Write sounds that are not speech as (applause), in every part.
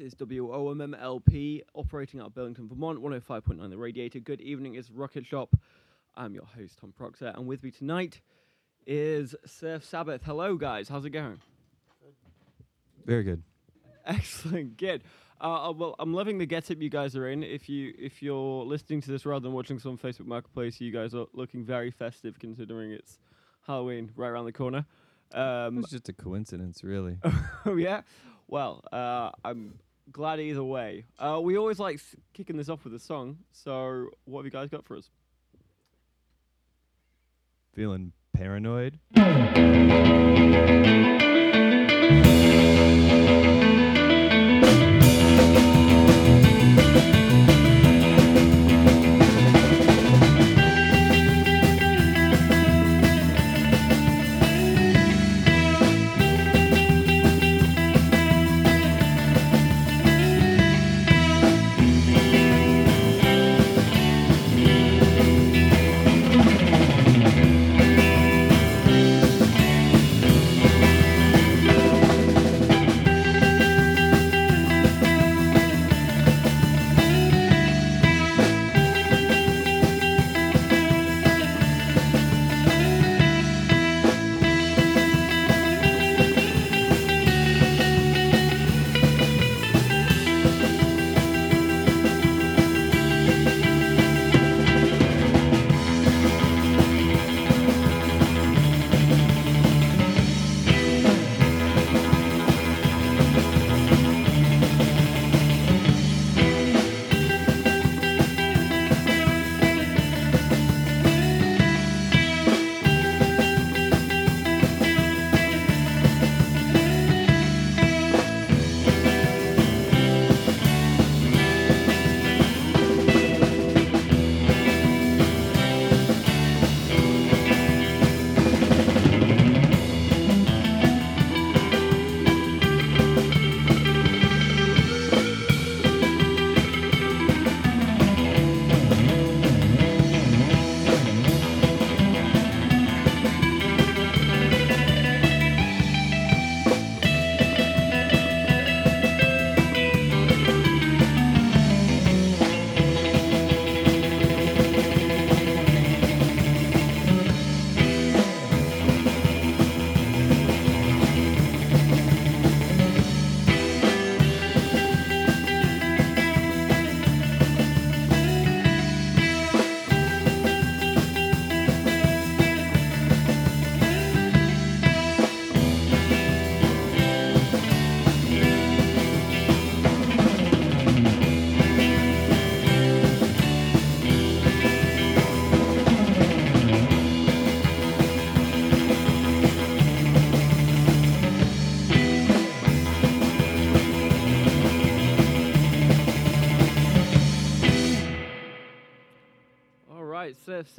This is WOMMLP operating out of Burlington, Vermont, 105.9 The Radiator. Good evening, it's Rocket Shop. I'm your host, Tom Proctor, and with me tonight is Surf Sabbath. Hello, guys. How's it going? Very good. Excellent, good. Uh, uh, well, I'm loving the get-up you guys are in. If you if you're listening to this rather than watching this on Facebook Marketplace, you guys are looking very festive considering it's Halloween right around the corner. Um, It's just a coincidence, really. (laughs) oh yeah. Well, uh, I'm glad either way. Uh, we always like kicking this off with a song. So, what have you guys got for us? Feeling paranoid.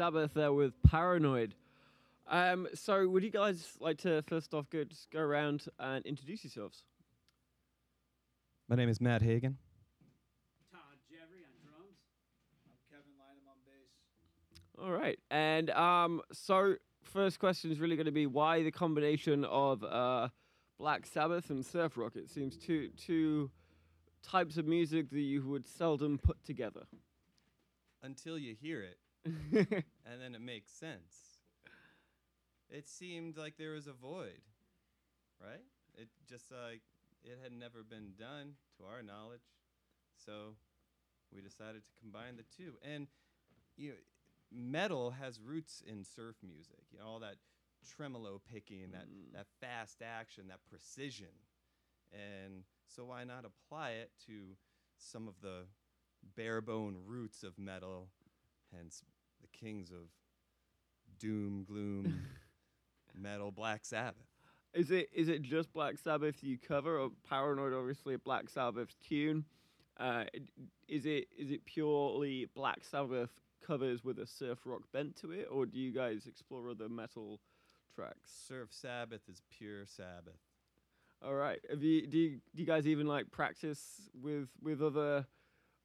Sabbath there with Paranoid. Um, so, would you guys like to first off go just go around and introduce yourselves? My name is Matt Hagen. Todd Jeffrey on drums. I'm Kevin Lynham on bass. All right, and um, so first question is really going to be why the combination of uh, Black Sabbath and surf rock? It seems two two types of music that you would seldom put together. Until you hear it, (laughs) and then it makes sense. It seemed like there was a void, right? It just like it had never been done to our knowledge, so we decided to combine the two. And you know, metal has roots in surf music. You know, all that tremolo picking, that mm. that fast action, that precision. And so why not apply it to some of the bare bone roots of metal, hence the kings of doom, gloom, (laughs) metal, Black Sabbath. Is it is it just Black Sabbath you cover, or Paranoid? Obviously, a Black Sabbath tune. Uh, is it is it purely Black Sabbath covers with a surf rock bent to it, or do you guys explore other metal tracks? Surf Sabbath is pure Sabbath. All right. Have you do you, do you guys even like practice with with other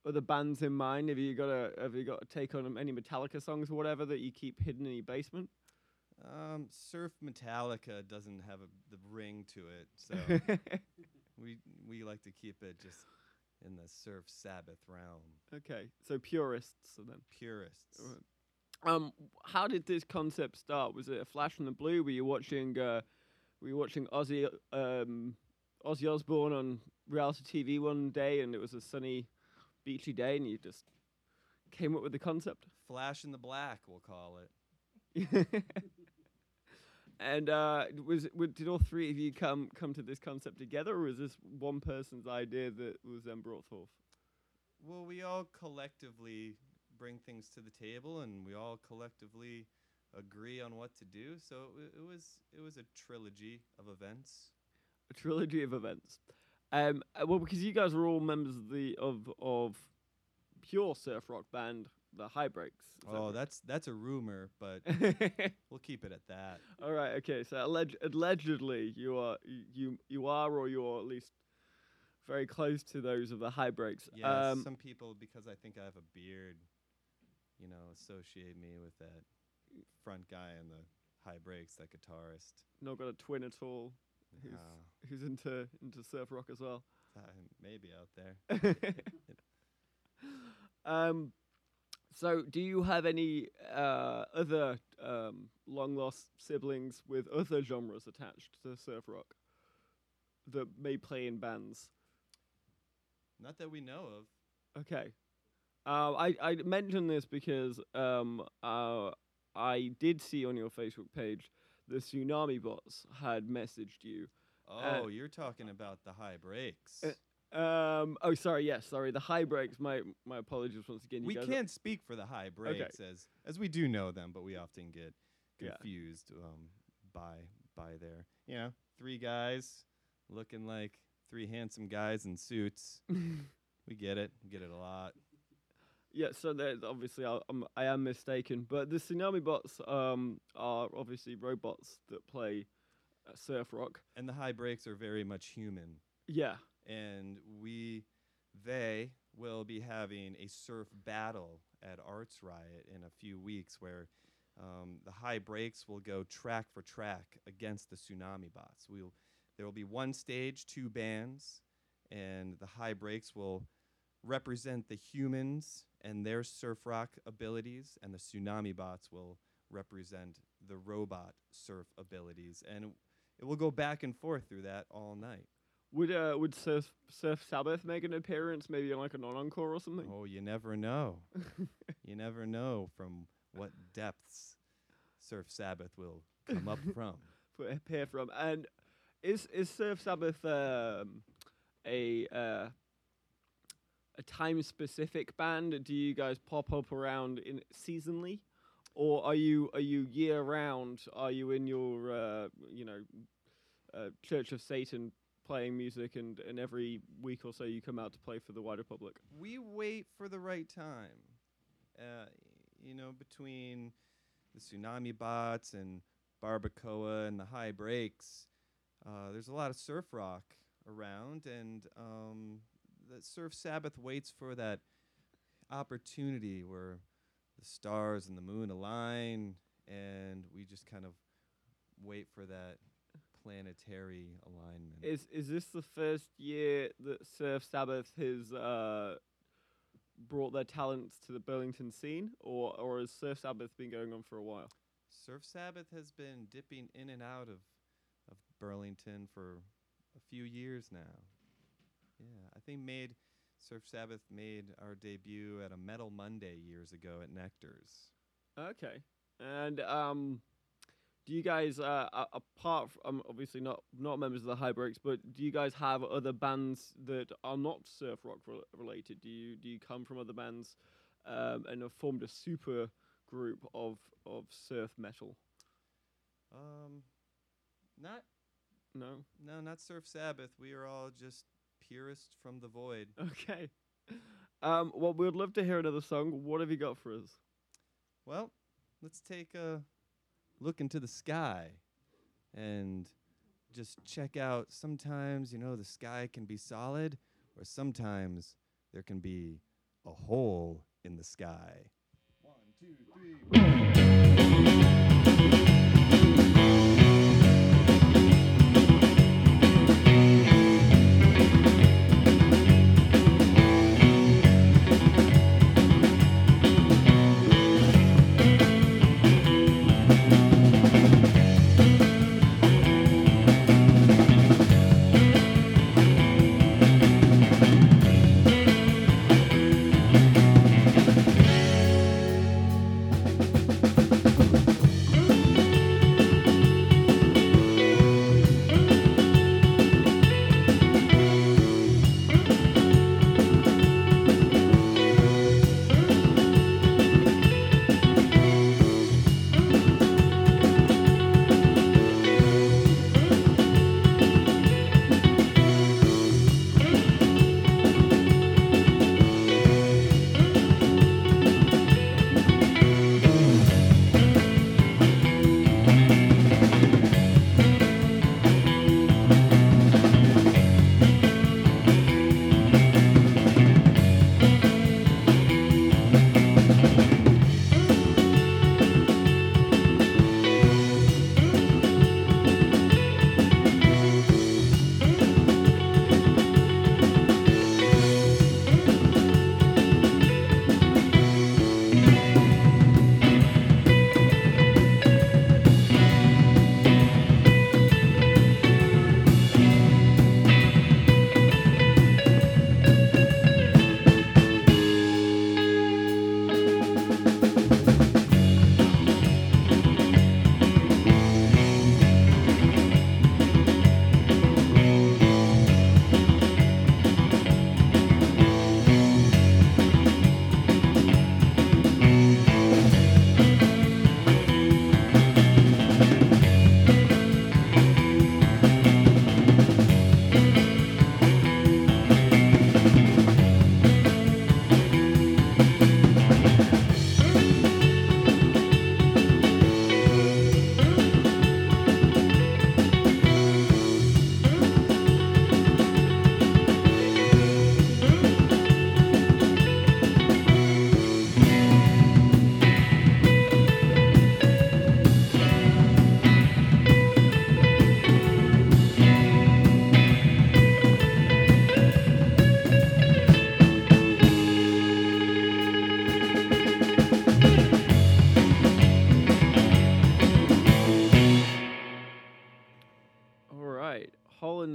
other bands in mind? Have you got a have you got a take on any Metallica songs or whatever that you keep hidden in your basement? Um, Surf Metallica doesn't have a, the ring to it, so (laughs) we we like to keep it just in the Surf Sabbath realm. okay, so purists then. Purists. Um, how did this concept start? Was it a flash from the blue? Were you watching uh, were you watching Ozzy um Ozzy Osbourne on reality TV one day and it was a sunny, beachy day and you just came up with the concept? Flash in the Black, we'll call it. (laughs) and uh, was, it- w did all three of you come come to this concept together, or was this one person's idea that was then brought forth? Well, we all collectively bring things to the table, and we all collectively agree on what to do. So it, w- it was it was a trilogy of events. A trilogy of events. Um, uh, well, because you guys are all members of the of of pure surf rock band, the High Breaks. that Oh, right? that's that's a rumor, but (laughs) we'll keep it at that. all right. Okay, so alleg- allegedly you are you you are, or you're at least very close to those of the High Breaks. Yeah, Um, some people because I think I have a beard, you know, associate me with that front guy in the high breaks, that guitarist. not got a twin at all. Who's Uh, who's into into surf rock as well. uh, maybe out there. (laughs) um, so do you have any uh, other um, long lost siblings with other genres attached to surf rock that may play in bands? Not that we know of. Okay. Uh, I I mention this because um uh I did see on your Facebook page the tsunami bots had messaged you. Oh, you're talking about the high breaks. uh, Um. Oh, sorry. Yes. Sorry. The high breaks. My my apologies once again. You we can't speak for the high breaks as as we do know them, but we often get Yeah. confused um, by by their you know three guys looking like three handsome guys in suits. (laughs) we get it. We get it a lot. Yeah, so obviously I, I'm, I am mistaken, but the tsunami bots um, are obviously robots that play uh, surf rock. And the high breaks are very much human. Yeah, and we they will be having a surf battle at Arts Riot in a few weeks where um, the high breaks will go track for track against the tsunami bots. We'll there will be one stage, two bands, and the high breaks will represent the humans and their surf rock abilities, and the tsunami bots will represent the robot surf abilities, and it will go back and forth through that all night. would uh would Surf Surf Sabbath make an appearance, maybe on like a non-encore or something? Oh, you never know. (laughs) you never know from what depths Surf Sabbath will come up from. (laughs) for appear from. And is is Surf Sabbath um, a uh, a time specific band? Do you guys pop up around in seasonally, or are you are you year round? Are you in your uh, you know uh, Church of Satan playing music, and and every week or so you come out to play for the wider public? We wait for the right time. Uh, you know, between the tsunami bots and barbacoa and the high breaks, uh, there's a lot of surf rock around, and um, the Surf Sabbath waits for that opportunity where the stars and the moon align, and we just kind of wait for that planetary alignment. Is is this the first year that Surf Sabbath has uh, brought their talents to the Burlington scene, or or has Surf Sabbath been going on for a while? Surf Sabbath has been dipping in and out of of Burlington for a few years now. Yeah, I think made Surf Sabbath made our debut at a Metal Monday years ago at Nectar's. Okay, and um, do you guys uh, apart from obviously not not members of the Breaks, but do you guys have other bands that are not surf rock rel- related? Do you do you come from other bands um, and have formed a super group of of surf metal? Um, not No. no, not Surf Sabbath. We are all just purists from the void. Okay. Um, well, we'd love to hear another song. What have you got for us? Well, let's take a look into the sky and just check out. Sometimes, you know, the sky can be solid, or sometimes there can be a hole in the sky. One, two, three.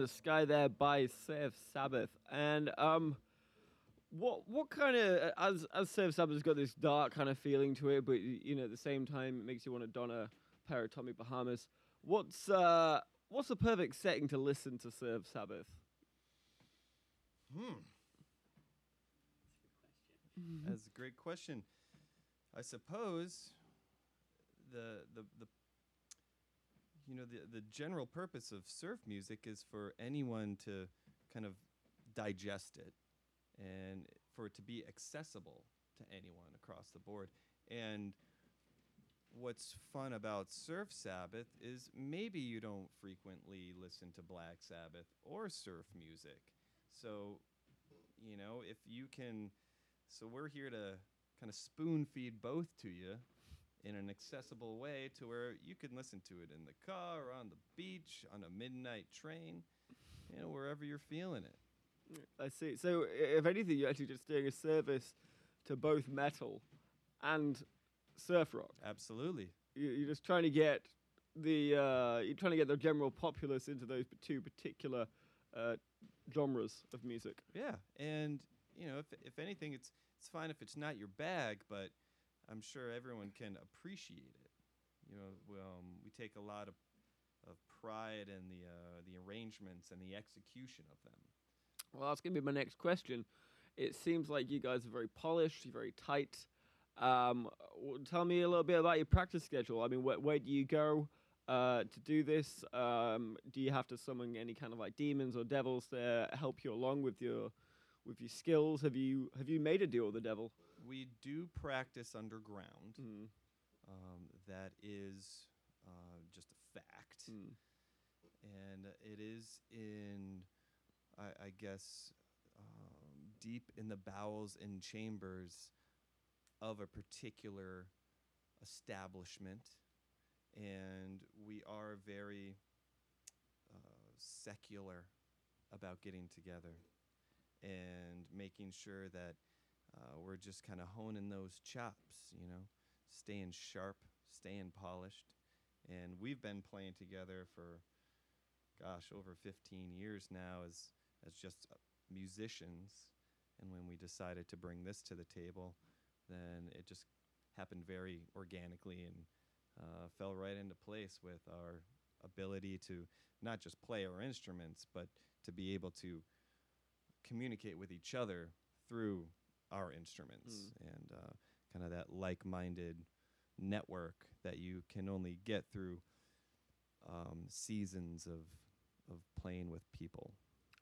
The Sky" there by Surf Sabbath, and um, what what kind of as as Surf Sabbath's got this dark kind of feeling to it, but you know at the same time it makes you want to don a pair of Tommy Bahamas. What's uh what's the perfect setting to listen to Surf Sabbath? Hmm. That's a great question. I suppose the the the you know the the general purpose of surf music is for anyone to kind of digest it and for it to be accessible to anyone across the board. And what's fun about Surf Sabbath is maybe you don't frequently listen to Black Sabbath or surf music. So, you know, if you can, so we're here to kind of spoon feed both to you in an accessible way to where you can listen to it in the car or on the beach, on a midnight train, you know, wherever you're feeling it. I see. So if anything, you're actually just doing a service to both metal and surf rock. Absolutely. You- You're just trying to get the uh, you're trying to get the general populace into those two particular uh, genres of music. Yeah, and you know, if if anything, it's it's fine if it's not your bag, but I'm sure everyone can appreciate it. You know, um, we take a lot of of pride in the uh, the arrangements and the execution of them. Well, that's going to be my next question. It seems like you guys are very polished, you're very tight. Um, tell me a little bit about your practice schedule. I mean, wh- where do you go uh, to do this? Um, do you have to summon any kind of like demons or devils to help you along with your with your skills? Have you have you made a deal with the devil? We do practice underground. Mm. Um, that is uh, just a fact. Mm. and it is in, I, I guess, um, deep in the bowels and chambers of a particular establishment, and we are very uh, secular about getting together and making sure that uh, we're just kind of honing those chops, you know, staying sharp, staying polished. And we've been playing together for gosh, over 15 years now as as just uh, musicians. And when we decided to bring this to the table, then it just happened very organically and uh, fell right into place with our ability to not just play our instruments, but to be able to communicate with each other through our instruments and uh, kind of that like-minded network that you can only get through um, seasons of of playing with people.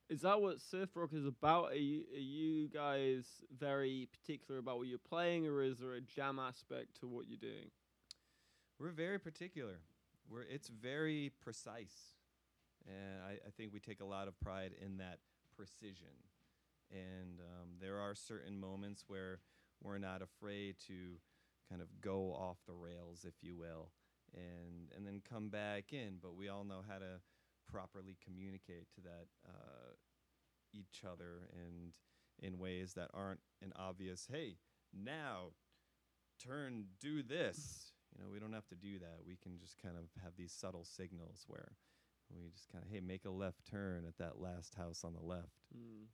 Is that what surf rock is about? Are you, are you guys very particular about what you're playing, or is there a jam aspect to what you're doing? We're very particular. We're it's very precise, and I, I think we take a lot of pride in that precision. And um, there are certain moments where we're not afraid to kind of go off the rails, if you will, and and then come back in. But we all know how to properly communicate to that uh, each other and in ways that aren't an obvious hey now turn do this you know we don't have to do that we can just kind of have these subtle signals where we just kind of hey make a left turn at that last house on the left Mm.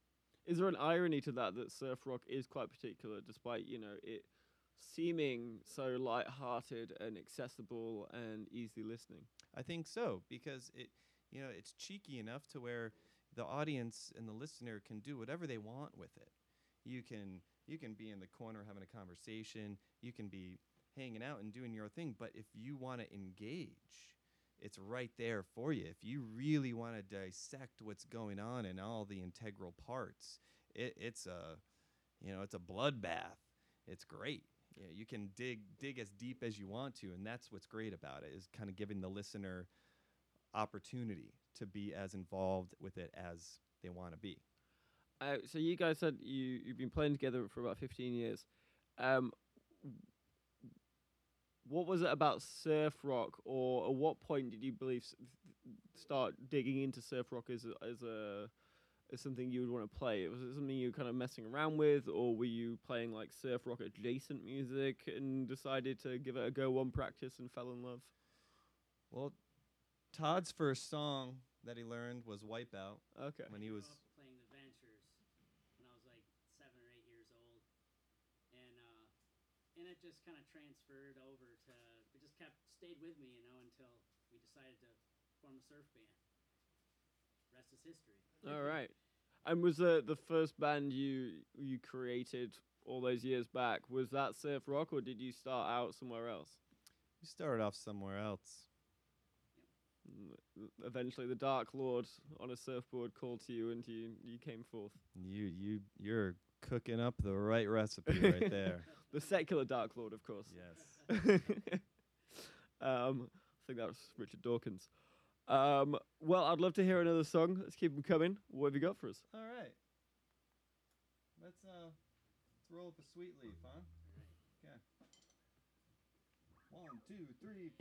Is there an irony to that that surf rock is quite particular, despite you know it seeming so light-hearted and accessible and easy listening? i think so because it you know it's cheeky enough to where the audience and the listener can do whatever they want with it you can you can be in the corner having a conversation you can be hanging out and doing your thing but if you want to engage it's right there for you. If you really want to dissect what's going on in all the integral parts it, it's a you know it's a bloodbath. It's great. Yeah, you can dig dig as deep as you want to and that's what's great about it is kind of giving the listener opportunity to be as involved with it as they want to be. Uh, so you guys said you you've been playing together for about 15 years. Um, what was it about surf rock, or at what point did you believe s- start digging into surf rock as a, as a as something you would want to play? Was it something you were kind of messing around with, or were you playing like surf rock adjacent music and decided to give it a go one practice and fell in love? well todd's first song that he learned was wipeout Okay. when he was playing the Ventures when I was like seven or eight years old, and uh, and it just kind of transferred over to it just kept stayed with me, you know, until we decided to form a surf band. Rest is history. All right. And was the the first band you you created all those years back was that surf rock, or did you start out somewhere else? we started off somewhere else Mm, Eventually, the Dark Lord on a surfboard called to you, and you you came forth. you you you're cooking up the right recipe right (laughs) there The secular Dark Lord, of course. yes (laughs) um, I think that was Richard Dawkins. Um, well, I'd love to hear another song. Let's keep them coming. What have you got for us? all right let's uh let's roll up a sweet leaf huh okay one two three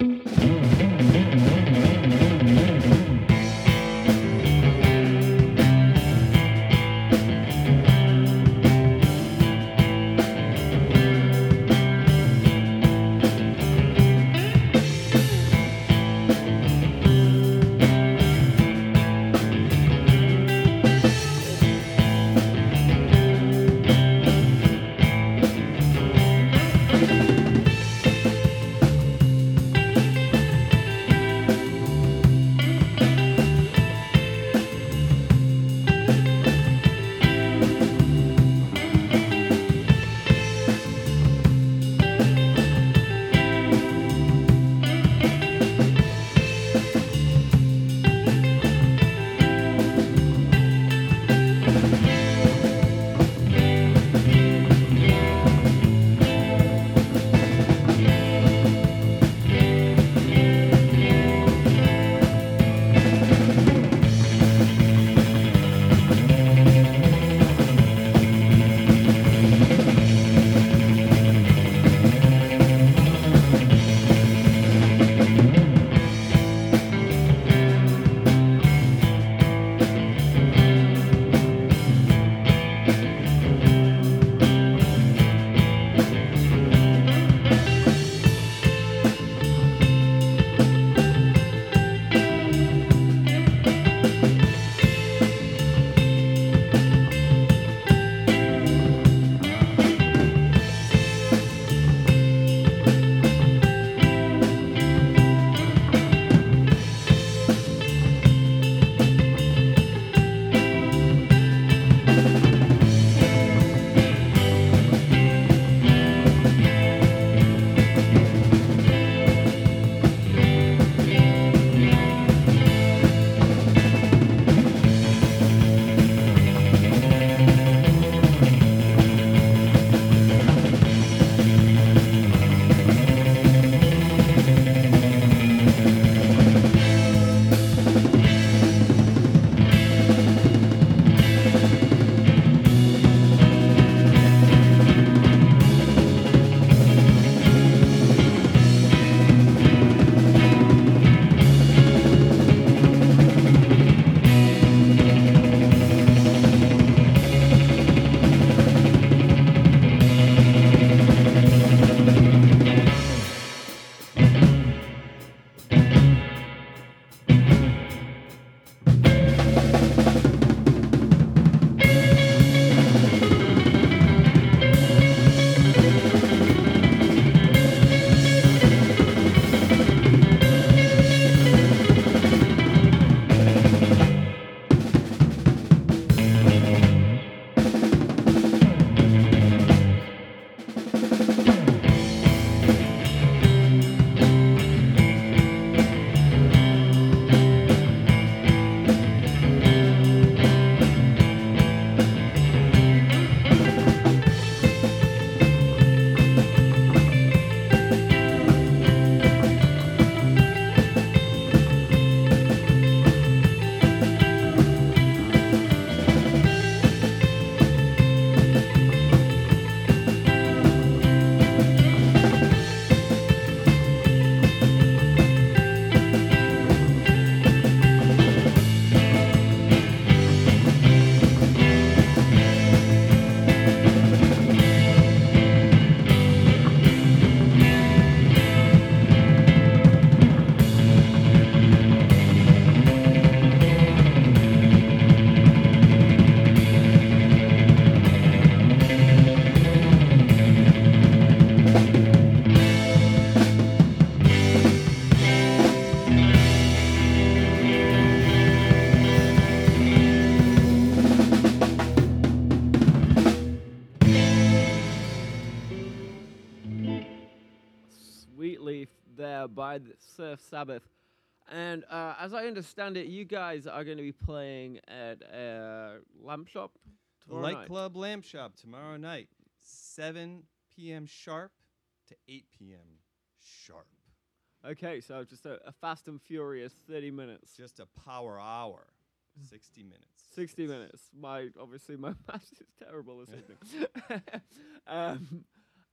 Sabbath. And uh, as I understand it, you guys are going to be playing at a lamp shop tomorrow Light night. Club Lamp Shop tomorrow night, 7 p.m. sharp to 8 p.m. sharp. Okay, so just a, a fast and furious 30 minutes. Just a power hour, 60 minutes. 60 minutes. My obviously my (laughs) math is terrible this evening. (laughs) um,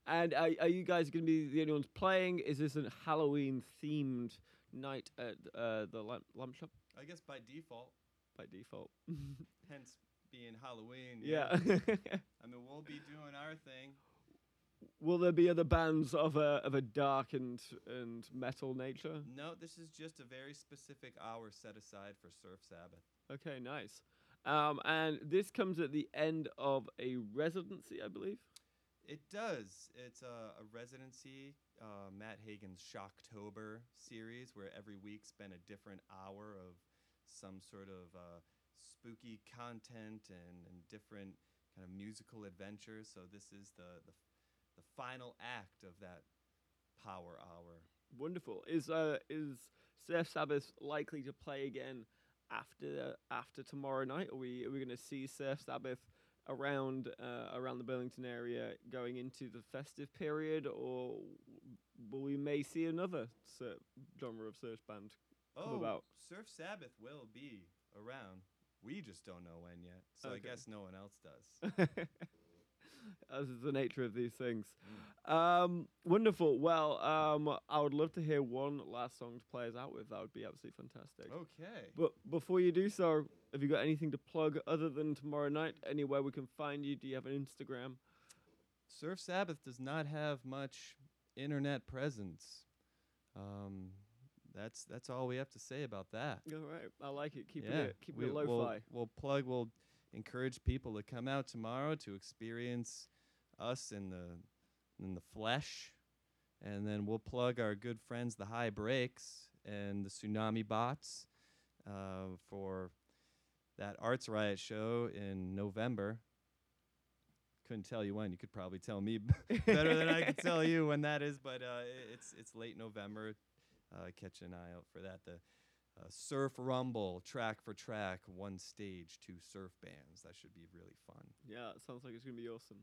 and are, are you guys going to be the only ones playing? Is this a Halloween themed night at uh, the lamp, lamp shop I guess by default, by default? (laughs) hence being Halloween. yeah. (laughs) I mean, we'll be doing our thing. Will there be other bands of a of a dark and and metal nature? No, this is just a very specific hour set aside for Surf Sabbath. Okay, nice. Um, and this comes at the end of a residency, I believe. It does. It's a, a residency, uh, Matt Hagen's Shocktober series, where every week's been a different hour of some sort of uh, spooky content and, and different kind of musical adventures. So this is the, the the final act of that power hour. Wonderful. Is uh is Surf Sabbath likely to play again after after tomorrow night? Are we are we going to see Surf Sabbath around uh, around the Burlington area going into the festive period, or will we may see another surf genre of surf band? Oh, about? Surf Sabbath will be around. We just don't know when yet. So Okay. I guess no one else does. (laughs) As is the nature of these things. Um, wonderful. Well, um, I would love to hear one last song to play us out with. That would be absolutely fantastic. Okay. But before you do so, have you got anything to plug other than tomorrow night? Anywhere we can find you? Do you have an Instagram? Surf Sabbath does not have much internet presence. Um, that's that's all we have to say about that. All right, I like it. Keep yeah, it keep we, it We'll, lo-fi. we'll plug. We'll encourage people to come out tomorrow to experience us in the in the flesh, and then we'll plug our good friends, the High Breaks and the Tsunami Bots, uh, for that Arts Riot show in November. Couldn't tell you when. You could probably tell me (laughs) better than I could tell you when that is, but uh, it's it's late November. Uh, catch an eye out for that. The uh, Surf Rumble, track for track, one stage, two surf bands. That should be really fun. Yeah, it sounds like it's gonna be awesome.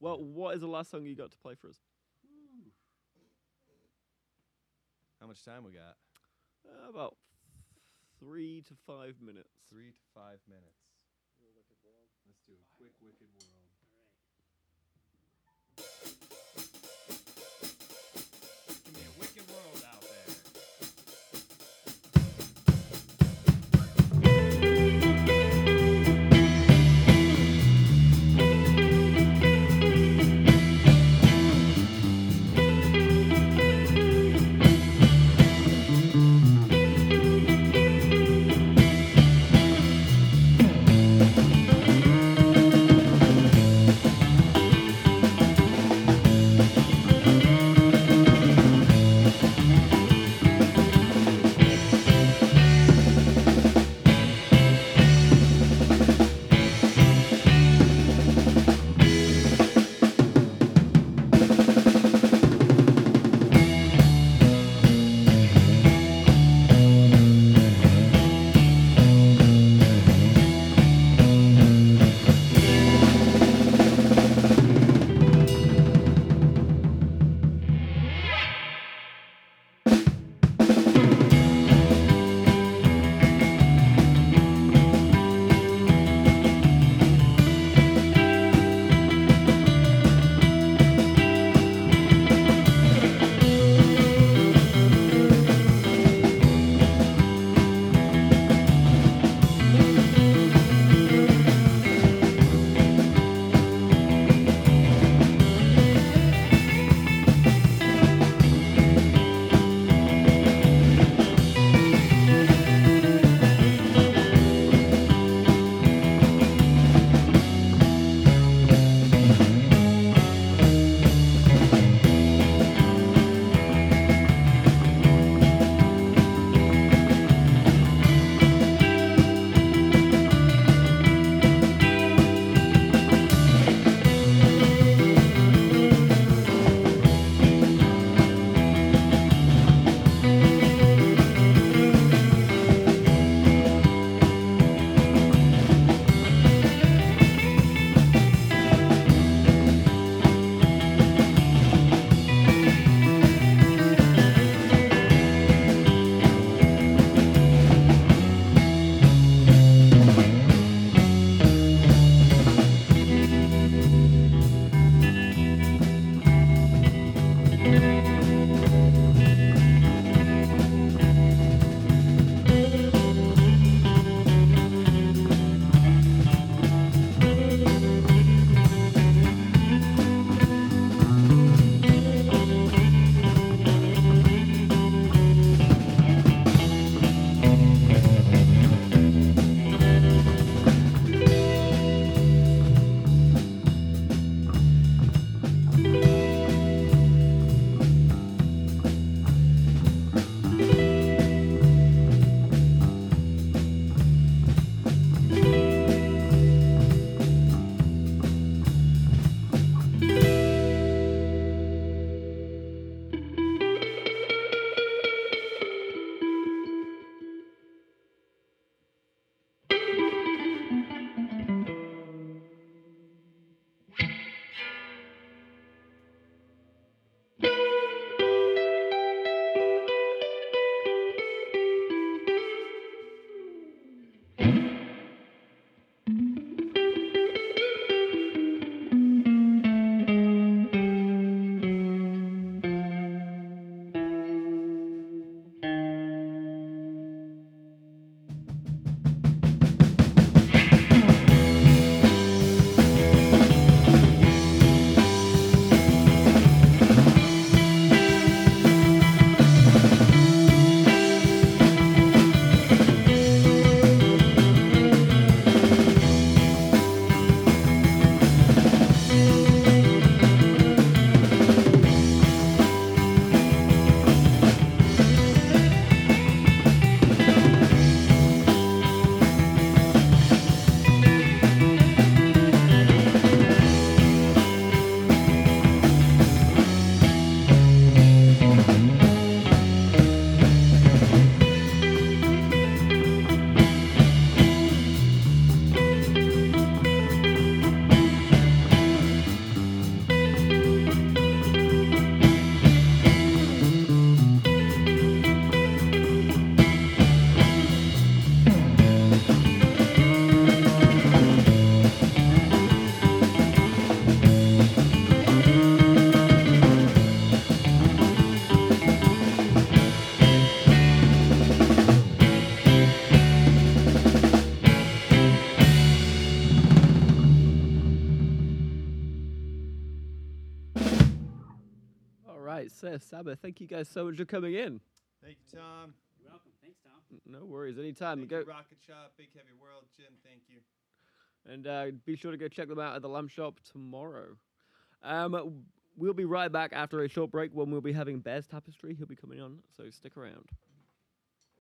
Well, what is the last song you got to play for us? How much time we got? Uh, about three to five minutes. Three to five minutes. Let's do a quick Wicked World. Surf Sabbath, thank you guys so much for coming in. Thank you, Tom. You're welcome. Thanks, Tom. No worries, anytime. Thank Go you, Rocket Shop, Big Heavy World, Jim. Thank you. and uh, be sure to go check them out at the Lamp Shop tomorrow. Um, we'll be right back after a short break when we'll be having Bears Tapestry. He'll be coming on, so stick around.